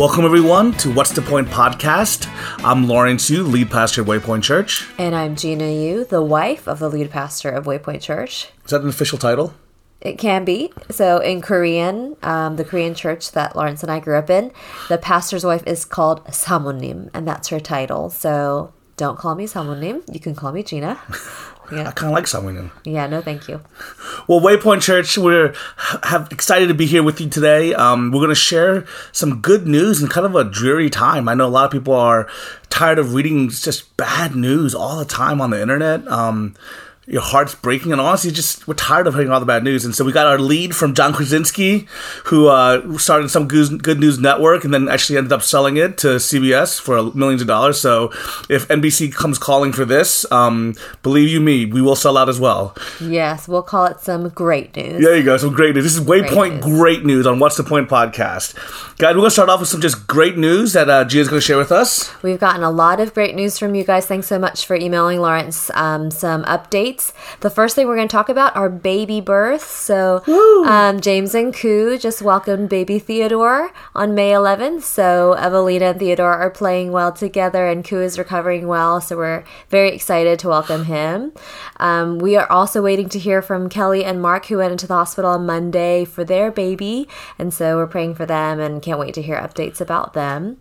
Welcome, everyone, to What's the Point podcast. I'm Lawrence Yu, lead pastor at Waypoint Church. And I'm Gina Yu, the wife of the lead pastor of Waypoint Church. Is that an official title? It can be. So in Korean, um, the Korean church that Lawrence and I grew up in, the pastor's wife is called Samonim, and that's her title. So don't call me Samonim. You can call me Gina. Yeah. I kind of like Samonim. Yeah, no, thank you. Well, Waypoint Church, we're have excited to be here with you today. Um, we're going to share some good news in kind of a dreary time. I know a lot of people are tired of reading just bad news all the time on the internet. Um, your heart's breaking, and honestly, just we're tired of hearing all the bad news. And so we got our lead from John Krasinski, who uh, started some Good News Network and then actually ended up selling it to CBS for millions of dollars. So if NBC comes calling for this, um, believe you me, we will sell out as well. Yes, we'll call it some great news. There you go, some great news. This is Waypoint Great News, great news on What's the Point podcast. Guys, we're going to start off with some just great news that uh, Gina's going to share with us. We've gotten a lot of great news from you guys. Thanks so much for emailing Lawrence um, some updates dates. The first thing we're going to talk about are baby births. So, um, James and Koo just welcomed baby Theodore on May 11th. So, Evelina and Theodore are playing well together, and Koo is recovering well. So, we're very excited to welcome him. Um, we are also waiting to hear from Kelly and Mark, who went into the hospital on Monday for their baby. And so, we're praying for them and can't wait to hear updates about them.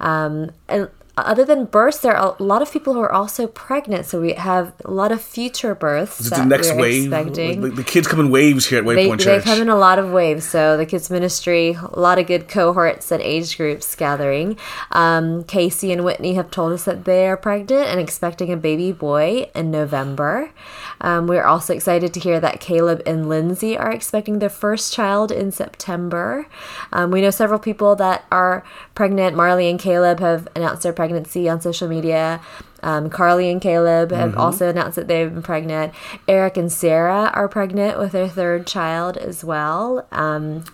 Um, and other than births, there are a lot of people who are also pregnant. So we have a lot of future births. Is it the next wave? Expecting. The, the, kids come in waves here at Waypoint they, Church. They come in a lot of waves. So the kids ministry, a lot of good cohorts and age groups gathering. Um, Casey and Whitney have told us that they are pregnant and expecting a baby boy in November. Um, we're also excited to hear that Caleb and Lindsay are expecting their first child in September. Um, we know several people that are pregnant. Marley and Caleb have announced their pregnancy on social media. Um, Carly and Caleb have mm-hmm. also announced that they've been pregnant. Eric and Sarah are pregnant with their third child as well. Um,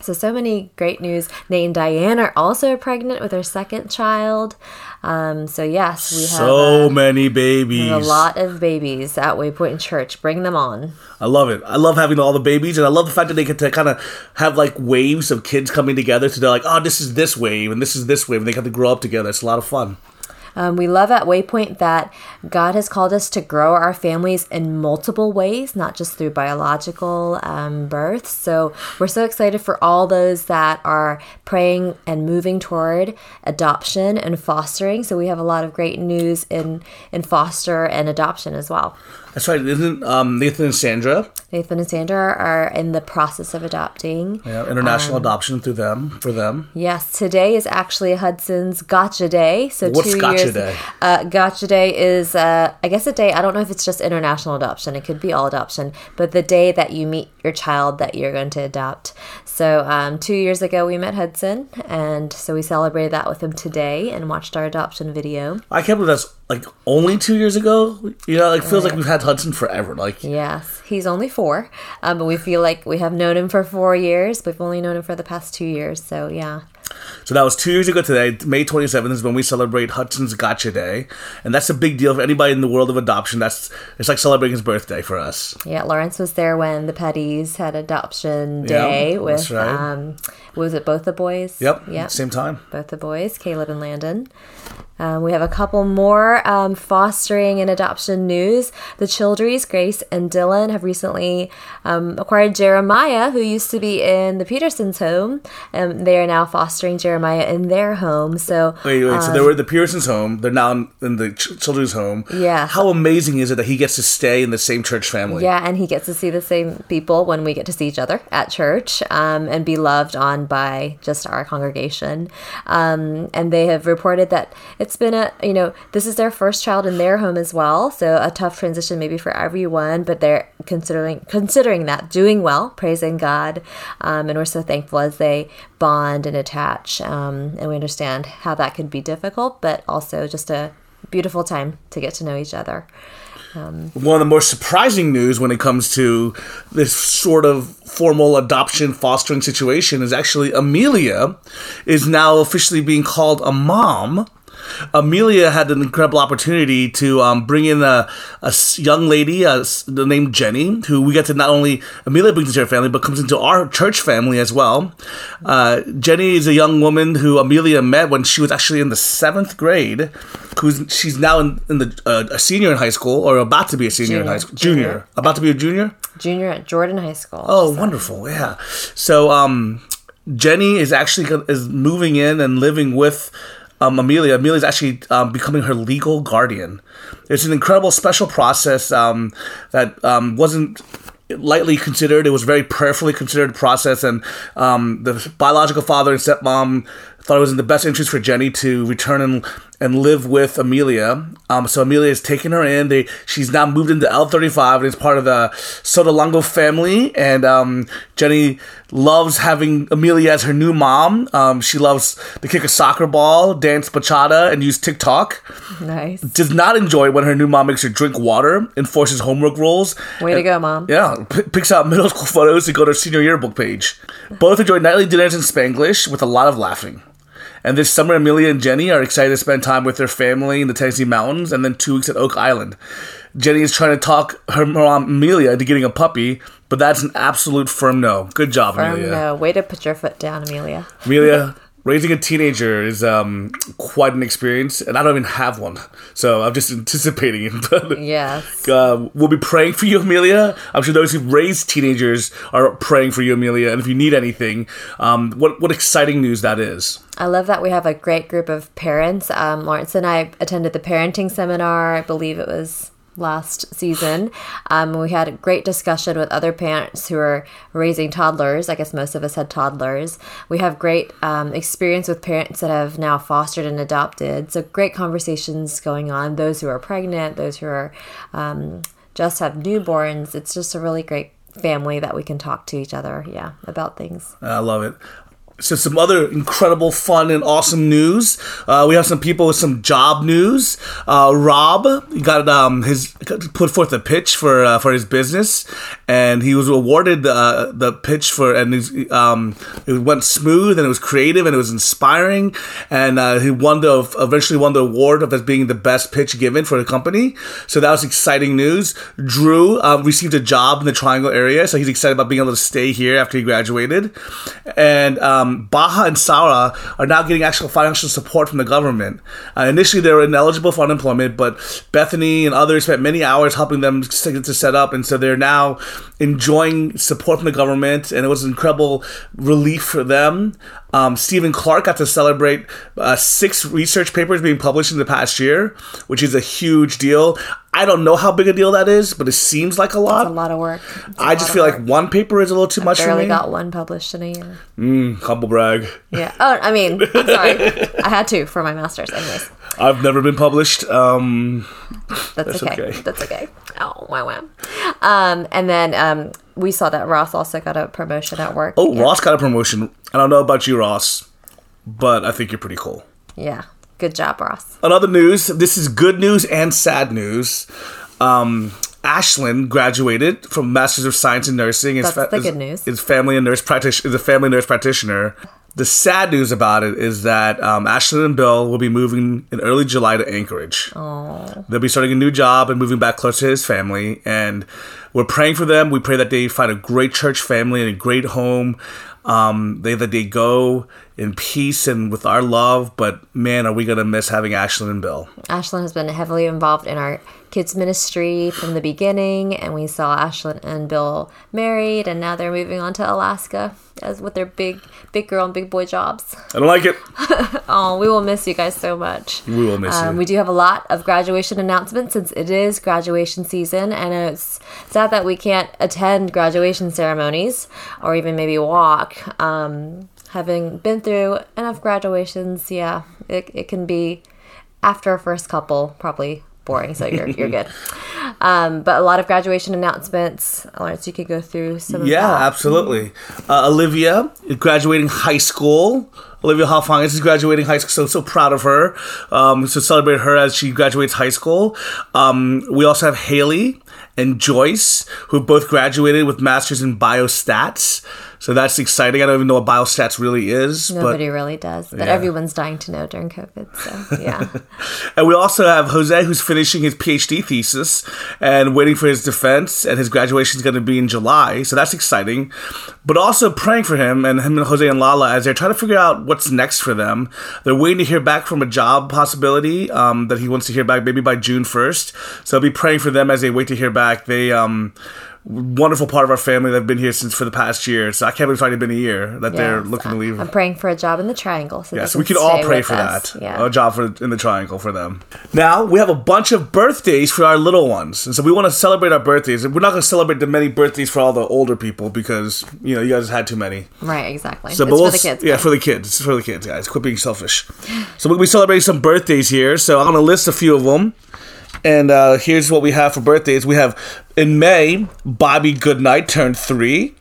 so, so many great news. Nate and Diane are also pregnant with their second child. Um, so, yes, we have so uh, many babies. A lot of babies at Waypoint Church. Bring them on. I love it. I love having all the babies, and I love the fact that they get to kind of have like waves of kids coming together. So they're like, oh, this is this wave, and this is this wave, and they get to grow up together. It's a lot of fun. Um, we love at Waypoint that God has called us to grow our families in multiple ways, not just through biological um, births. So we're so excited for all those that are praying and moving toward adoption and fostering. So we have a lot of great news in in foster and adoption as well. That's right. Isn't um, Nathan and Sandra? Nathan and Sandra are in the process of adopting. Yeah, international um, adoption through them for them. Yes, today is actually Hudson's Gotcha Day. So what's two Gotcha years, Day? Uh, gotcha Day is, uh, I guess, a day. I don't know if it's just international adoption. It could be all adoption, but the day that you meet your child that you're going to adopt. So um, two years ago we met Hudson, and so we celebrated that with him today and watched our adoption video. I can't believe that's like only two years ago. You know, like feels like we've had Hudson forever. Like yes, he's only four, um, but we feel like we have known him for four years. We've only known him for the past two years, so yeah. So that was two years ago today. May 27th is when we celebrate Hudson's Gotcha Day, and that's a big deal for anybody in the world of adoption. That's it's like celebrating his birthday for us. Yeah, Lawrence was there when the Petties had adoption day yeah, with right. um, was it both the boys? Yep. Yep. Same time. Both the boys, Caleb and Landon. Um, we have a couple more um, fostering and adoption news. The Childress, Grace and Dylan, have recently um, acquired Jeremiah, who used to be in the Petersons' home. and they are now fostering Jeremiah in their home. So wait, wait. so they were at the Pearson's home. They're now in the ch- Children's home. Yeah. How amazing is it that he gets to stay in the same church family? Yeah, and he gets to see the same people when we get to see each other at church um, and be loved on by just our congregation. Um, and they have reported that it's been a you know this is their first child in their home as well so a tough transition maybe for everyone but they're considering considering that doing well praising god um, and we're so thankful as they bond and attach um, and we understand how that could be difficult but also just a beautiful time to get to know each other. Um, One of the more surprising news when it comes to this sort of formal adoption fostering situation is actually Amelia is now officially being called a mom Amelia had an incredible opportunity to um, bring in a young lady uh, named Jenny, who we get to not only Amelia brings into her family, but comes into our church family as well. Uh, Jenny is a young woman who Amelia met when she was actually in the seventh grade. Who's she's now in, in the uh, a senior in high school or about to be a senior in high school, junior. Junior. about to be a junior. Junior at Jordan High School. Oh, wonderful! Yeah. So, um, Jenny is actually is moving in and living with um, Amelia. Amelia's actually um, becoming her legal guardian. It's an incredible special process um, that um, wasn't lightly considered. It was a very prayerfully considered process, and um, the biological father and stepmom thought it was in the best interest for Jenny to return and and live with Amelia. Um, so Amelia has taken her in. They she's now moved into L thirty five and is part of the Sotolongo family. And um, Jenny loves having Amelia as her new mom. Um, she loves to kick a soccer ball, dance bachata, and use TikTok. Nice. Does not enjoy when her new mom makes her drink water, enforces homework rules. Way to go, Mom. Yeah, p- picks out middle school photos to go to her senior yearbook page. Both enjoy nightly dinners in Spanglish with a lot of laughing. And this summer, Amelia and Jenny are excited to spend time with their family in the Tennessee mountains and then two weeks at Oak Island. Jenny is trying to talk her mom, Amelia, into getting a puppy, but that's an absolute firm no. Good job, Um, Amelia. no, way to put your foot down, Amelia. Amelia, raising a teenager is um, quite an experience, and I don't even have one. So I'm just anticipating it. But Yes. uh, we'll be praying for you, Amelia. I'm sure those who raise teenagers are praying for you, Amelia. And if you need anything, um, what what exciting news that is! I love that we have a great group of parents. Um, Lawrence and I attended the parenting seminar. I believe it was last season. Um, we had a great discussion with other parents who are raising toddlers. I guess most of us had toddlers. We have great um, experience with parents that have now fostered and adopted. So great conversations going on. Those who are pregnant, those who are um, just have newborns. It's just a really great family that we can talk to each other. Yeah, about things. I love it. So some other incredible, fun, and awesome news. Uh, we have some people with some job news. Uh, Rob got um, his put forth a pitch for uh, for his business, and he was awarded uh, the pitch for, and he's, um, it went smooth and it was creative and it was inspiring, and uh, he won the eventually won the award of as being the best pitch given for the company. So that was exciting news. Drew uh, received a job in the Triangle area, so he's excited about being able to stay here after he graduated, and um, Baha and Sarah are now getting actual financial support from the government. Uh, initially, they were ineligible for unemployment, but Bethany and others spent many hours helping them to to set up, and so they're now enjoying support from the government, and it was an incredible relief for them. Um, Stephen Clark got to celebrate uh, six research papers being published in the past year, which is a huge deal. I don't know how big a deal that is, but it seems like a lot. It's a lot of work. It's I just feel like one paper is a little too much for barely me. got one published in a year. Mm, humble brag. Yeah. Oh, I mean, I'm sorry. I had two for my master's. Anyways, I've never been published. Um, that's, That's okay. okay. That's okay. Oh, wow, wow. Um, and then um, we saw that Ross also got a promotion at work. oh, Ross got a promotion. I don't know about you, Ross, but I think you're pretty cool. Yeah. Good job, Ross. Another news, this is good news and sad news. Um, Ashlyn graduated from Masters of Science in Nursing. Is That's the good news. Is family and nurse practitioner. Is a family nurse practitioner. The sad news about it is that um, Ashlyn and Bill will be moving in early July to Anchorage. They'll be starting a new job and moving back closer to his family. And we're praying for them. We pray that they find a great church family and a great home. Um, they that they go in peace and with our love. But man, are we gonna miss having Ashlyn and Bill? Ashlyn has been heavily involved in our kids ministry from the beginning, and we saw Ashlyn and Bill married, and now they're moving on to Alaska as with their big, big girl and big boy jobs. I don't like it. Oh, we will miss you guys so much. We will miss Um, you. we do have a lot of graduation announcements since it is graduation season, and it's sad that we can't attend graduation ceremonies or even maybe walk. Um, having been through enough graduations, yeah, it, it can be after a first couple probably boring. So you're you're good. Um, but a lot of graduation announcements. Lawrence, you could go through some. of Yeah, absolutely. Uh, Olivia graduating high school. Olivia Hoffmann is graduating high school, so so proud of her. Um, so celebrate her as she graduates high school. Um, we also have Haley and Joyce, who both graduated with masters in biostats. So that's exciting. I don't even know what biostats really is, Nobody but really does, but Yeah. everyone's dying to know during COVID. So yeah, and we also have Jose who's finishing his PhD thesis and waiting for his defense, and his graduation is going to be in July. So that's exciting. But also praying for him and him and Jose and Lala as they're trying to figure out what's next for them. They're waiting to hear back from a job possibility um, that he wants to hear back maybe by June first. So I'll be praying for them as they wait to hear back. They um wonderful part of our family that have been here since for the past year. So I can't believe it's already been a year that they're Yes, looking to leave. I'm praying for a job in the triangle. So Yes, we can all pray for us. that. Yeah. A job for in the triangle for them. Now we have a bunch of birthdays for our little ones, and so we want to celebrate our birthdays. We're not going to celebrate the many birthdays for all the older people because you know you guys had too many. Right, exactly. So, it's but for we'll the s- kids. Yeah, guys. for the kids. It's for the kids, guys. Quit being selfish. So we'll be celebrating some birthdays here. So I'm going to list a few of them. And uh, here's what we have for birthdays. We have in May, Bobby Goodnight turned three.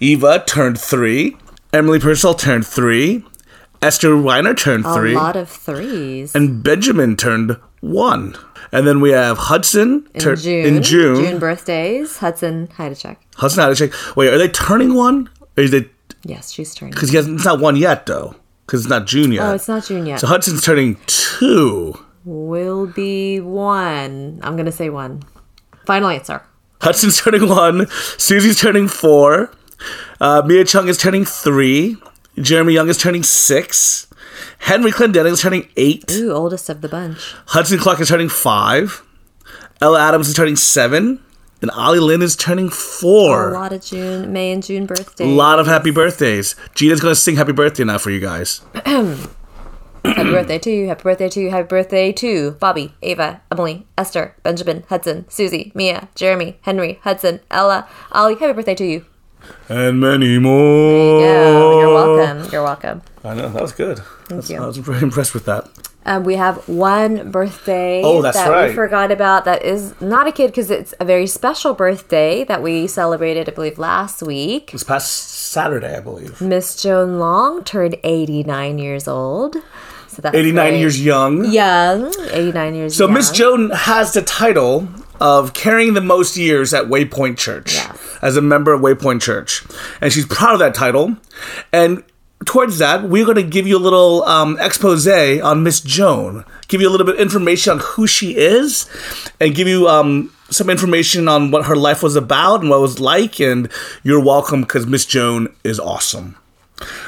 Eva turned three. Emily Purcell turned three. Esther Reiner turned a three. lot of threes. And Benjamin turned one. And then we have Hudson in tur- June, in June. June birthdays. Hudson, check. Hudson check. Wait, are they turning one? Or is they Yes, she's turning. because? It's not one yet though. Because it's not June yet. Oh, it's not June yet. So Hudson's turning two. Will be one. I'm gonna say one. Final answer. Hudson's turning one. Susie's turning four. Uh, Mia Chung is turning three. Jeremy Young is turning six. Henry Clendenning is turning eight. Ooh, oldest of the bunch. Hudson Clark is turning five. Ella Adams is turning seven. And Ollie Lynn is turning four. A lot of June, May and June birthdays. A lot of happy birthdays. Gina's gonna sing happy birthday now for you guys. Happy birthday to you. Happy birthday to you. Happy birthday to Bobby, Ava, Emily, Esther, Benjamin, Hudson, Susie, Mia, Jeremy, Henry, Hudson, Ella, Ollie. Happy birthday to you. And many more. Yeah, you're welcome. You're welcome. I know that was good. That's- you. I was very impressed with that. Um, we have one birthday Oh, that's that right. we forgot about that is not a kid because it's a very special birthday that we celebrated, I believe, last week. This past Saturday, I believe. Miss Joan Long turned 89 years old. So that's 89 very years young. young. 89 years So young. Miss Joan has the title of carrying the most years at Waypoint Church Yes. as a member of Waypoint Church, and she's proud of that title. And towards that, we're going to give you a little um, expose on Miss Joan, give you a little bit of information on who she is, and give you um, some information on what her life was about and what it was like. And you're welcome because Miss Joan is awesome.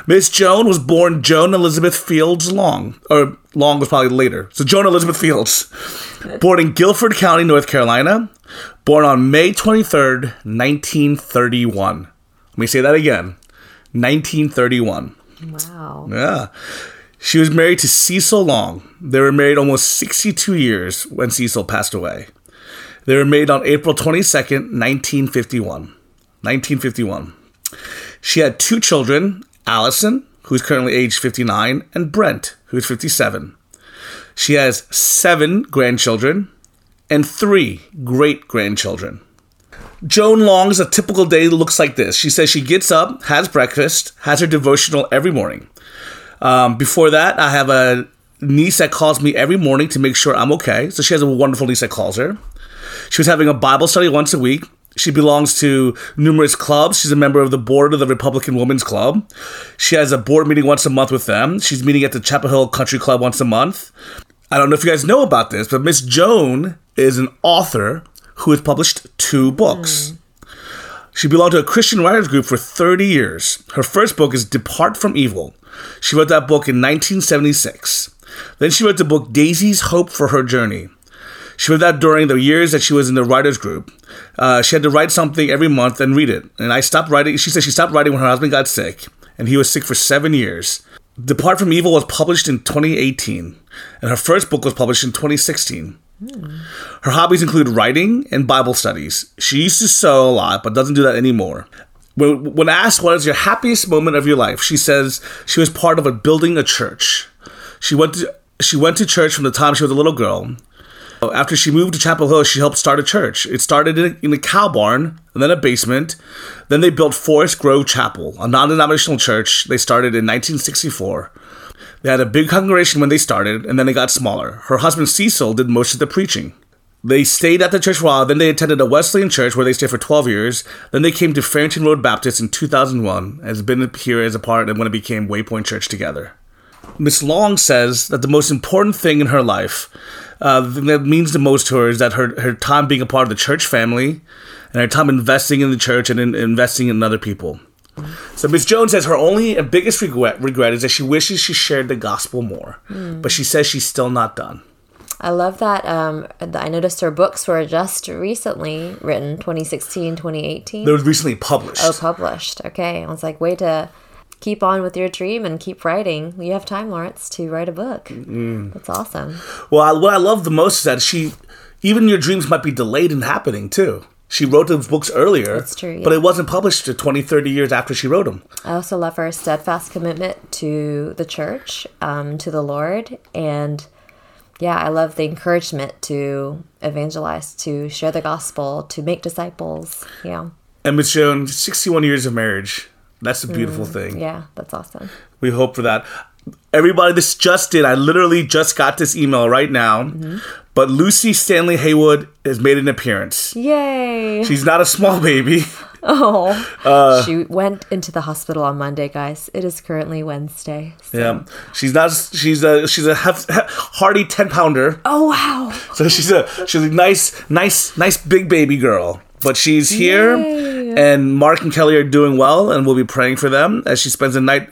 Miss Joan was born Joan Elizabeth Fields Long, or Long was probably later. So Joan Elizabeth Fields, born in Guilford County, North Carolina, born on May 23rd, 1931. Let me say that again. 1931. Wow. Yeah. She was married to Cecil Long. They were married almost 62 years when Cecil passed away. They were married on April 22nd, 1951. 1951. She had two children Allison, who's currently age 59, and Brent, who's 57. She has seven grandchildren and three great grandchildren. Joan Long's a typical day looks like this. She says she gets up, has breakfast, has her devotional every morning. Um, before that, I have a niece that calls me every morning to make sure I'm okay. So she has a wonderful niece that calls her. She was having a Bible study once a week. She belongs to numerous clubs. She's a member of the board of the Republican Women's Club. She has a board meeting once a month with them. She's meeting at the Chapel Hill Country Club once a month. I don't know if you guys know about this, but Miss Joan is an author who has published two books. Hmm. She belonged to a Christian writers group for 30 years. Her first book is Depart from Evil. She wrote that book in 1976. Then she wrote the book Daisy's Hope for Her Journey. She wrote that during the years that she was in the writers group. Uh, she had to write something every month and read it. And I stopped writing. She said she stopped writing when her husband got sick, and he was sick for seven years. Depart from Evil was published in 2018, and her first book was published in 2016. Her hobbies include writing and Bible studies. She used to sew a lot, but doesn't do that anymore. When, when asked what is your happiest moment of your life, she says she was part of a building a church. She went to she went to church from the time she was a little girl. Oh, after she moved to Chapel Hill, she helped start a church. It started in a, in a cow barn, and then a basement. Then they built Forest Grove Chapel, a non-denominational church. They started in 1964. They had a big congregation when they started, and then they got smaller. Her husband Cecil did most of the preaching. They stayed at the church for a while. Then they attended a Wesleyan church where they stayed for 12 years. Then they came to Farrington Road Baptist in 2001. Has been here as a part of when it became Waypoint Church together. Miss Long says that the most important thing in her life, uh, that means the most to her, is that her, her time being a part of the church family and her time investing in the church and in, investing in other people. So Miss Jones says her only and biggest regret regret is that she wishes she shared the gospel more, but she says she's still not done. I love that. Um, I noticed her books were just recently written 2016, 2018. They were recently published. Oh, published. Okay. I was like, way to keep on with your dream and keep writing. You have time, Lawrence, to write a book. That's awesome. Well, I, what I love the most is that she, even your dreams might be delayed in happening too. She wrote those books earlier, That's true, but it wasn't published to 20, 30 years after she wrote them. I also love her steadfast commitment to the church, um, to the Lord, and yeah, I love the encouragement to evangelize, to share the gospel, to make disciples. Yeah, And Joan's, 61 years of marriage. That's a beautiful thing. Mm, yeah, that's awesome. We hope for that. Everybody, this just did. I literally just got this email right now. Mm-hmm. But Lucy Stanley Haywood has made an appearance. Yay! She's not a small baby. Oh, Uh, she went into the hospital on Monday, guys. It is currently Wednesday. so- Yeah, she's not. She's a she's a hef, hef, hearty ten pounder. Oh wow! So she's a she's a nice nice nice big baby girl. But she's here, Yay. And Mark and Kelly are doing well, and we'll be praying for them as she spends the night,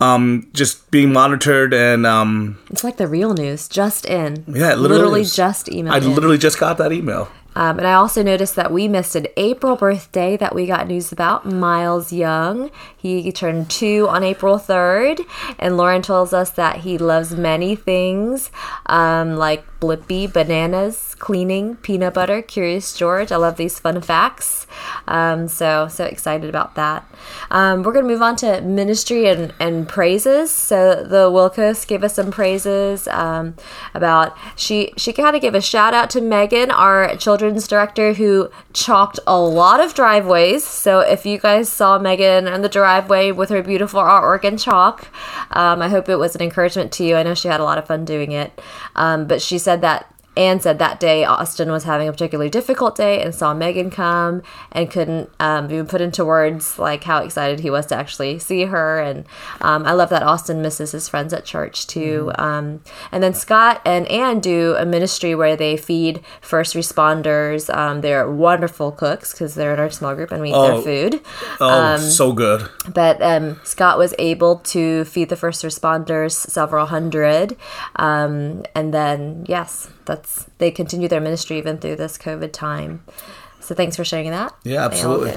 um, just being monitored and um, It's like the real news, just in. Yeah, it literally just emailed. I in. literally just got that email. Um, and I also noticed that we missed an April birthday that we got news about. Miles Young. He turned two on April 3rd. And Lauren tells us that he loves many things um, like Blippi, bananas, cleaning, peanut butter, Curious George. I love these fun facts. Um, so, so excited about that. Um, we're going to move on to ministry and, and praises. So the Wilkos gave us some praises um, about she she kind of gave a shout out to Megan, our children's director, who chalked a lot of driveways. So if you guys saw Megan on the driveway with her beautiful artwork and chalk, um, I hope it was an encouragement to you. I know she had a lot of fun doing it, um, but she said that Anne said that day Austin was having a particularly difficult day and saw Megan come and couldn't um, even put into words like how excited he was to actually see her. And um, I love that Austin misses his friends at church too. Um, and then Scott and Anne do a ministry where they feed first responders. Um, they're wonderful cooks because they're in our small group and we eat Oh. their food. Oh, so good. But um, Scott was able to feed the first responders several hundred, um, and then yes, that's they continue their ministry even through this COVID time. So thanks for sharing that. Yeah, absolutely.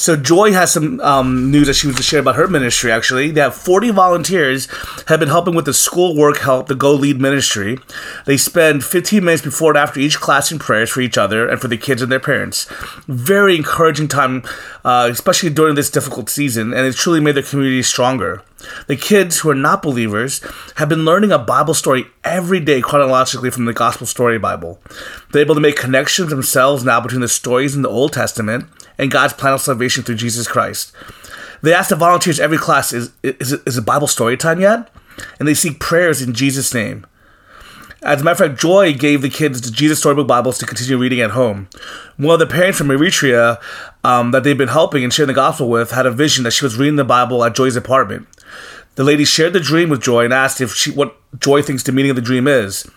So Joy has some um, news that she was to share about her ministry. Actually, they have 40 volunteers have been helping with the school work help, the Go Lead ministry. They spend 15 minutes before and after each class in prayers for each other and for the kids and their parents. Very encouraging time, uh, especially during this difficult season, and it's truly made their community stronger. The kids who are not believers have been learning a Bible story every day chronologically from the Gospel Story Bible. They're able to make connections themselves now between the stories in the Old Testament and God's plan of salvation through Jesus Christ. They ask the volunteers every class, is, is, is it Bible story time yet? And they seek prayers in Jesus' name. As a matter of fact, Joy gave the kids the Jesus Storybook Bibles to continue reading at home. One of the parents from Eritrea um, that they've been helping and sharing the gospel with had a vision that she was reading the Bible at Joy's apartment. The lady shared the dream with Joy and asked if she what Joy thinks the meaning of the dream is.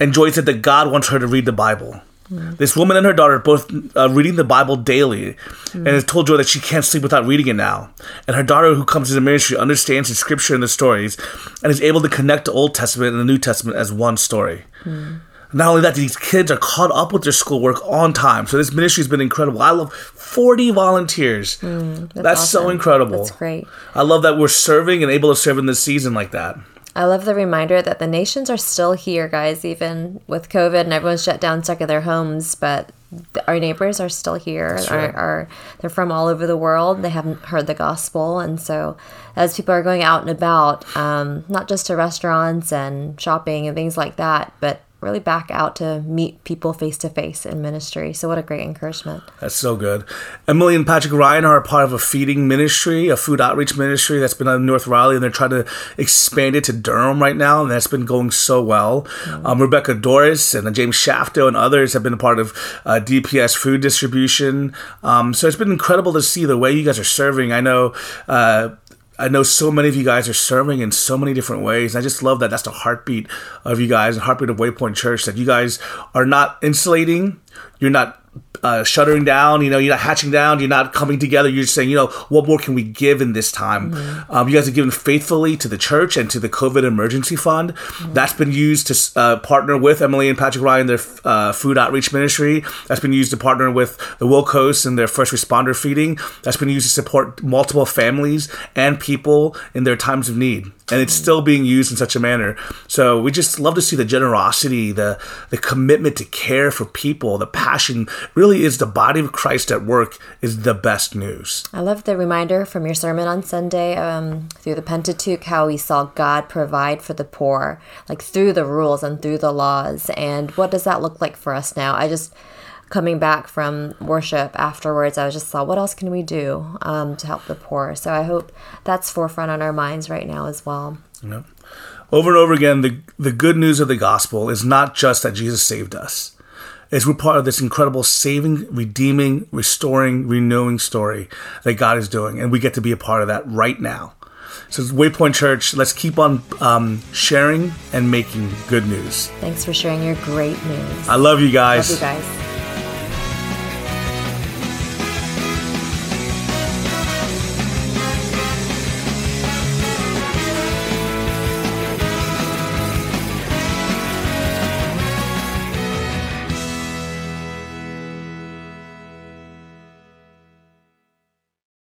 And Joy said that God wants her to read the Bible. Mm. This woman and her daughter are both uh, reading the Bible daily, and mm. has told Joy that she can't sleep without reading it now. And her daughter, who comes to the ministry, understands the scripture and the stories, and is able to connect the Old Testament and the New Testament as one story. Mm. Not only that, these kids are caught up with their schoolwork on time. So this ministry has been incredible. I love 40 volunteers. That's, so awesome. incredible. That's great. I love that we're serving and able to serve in this season like that. I love the reminder that the nations are still here, guys, even with COVID and everyone's shut down, stuck in their homes. But our neighbors are still here. Are, are they're from all over the world? They haven't heard the gospel, and so as people are going out and about, um, not just to restaurants and shopping and things like that, but really back out to meet people face to face in ministry. So, what a great encouragement. That's so good. Emily and Patrick Ryan are a part of a feeding ministry, a food outreach ministry that's been on North Raleigh, and they're trying to expand it to Durham right now, and that's been going so well. Mm-hmm. Um, Rebecca Doris and James Shafto and others have been a part of uh, DPS food distribution. Um, so, it's been incredible to see the way you guys are serving. I know. Uh, I know so many of you guys are serving in so many different ways. I just love that that's the heartbeat of you guys, the heartbeat of Waypoint Church, that you guys are not insulating, you're not uh, shuttering down. You know, you're not hatching down. You're not coming together. You're just saying, you know, what more can we give in this time? Mm-hmm. Um, you guys have given faithfully to the church and to the COVID emergency fund. Mm-hmm. That's been used to uh, partner with Emily and Patrick Ryan, their uh, food outreach ministry. That's been used to partner with the Wilcoast and their first responder feeding. That's been used to support multiple families and people in their times of need and it's still being used in such a manner. So we just love to see the generosity, the the commitment to care for people, the passion. Really, is the body of Christ at work is the best news. I love the reminder from your sermon on Sunday um, through the Pentateuch how we saw God provide for the poor, like through the rules and through the laws. And what does that look like for us now? I just coming back from worship afterwards, I was just thought, what else can we do um, to help the poor? So I hope that's forefront on our minds right now as well. Yeah. Over and over again, the, the good news of the gospel is not just that Jesus saved us. Is we're part of this incredible saving, redeeming, restoring, renewing story that God is doing, and we get to be a part of that right now. So, Waypoint Church, let's keep on um, sharing and making good news. Thanks for sharing your great news. I love you guys. Love you guys.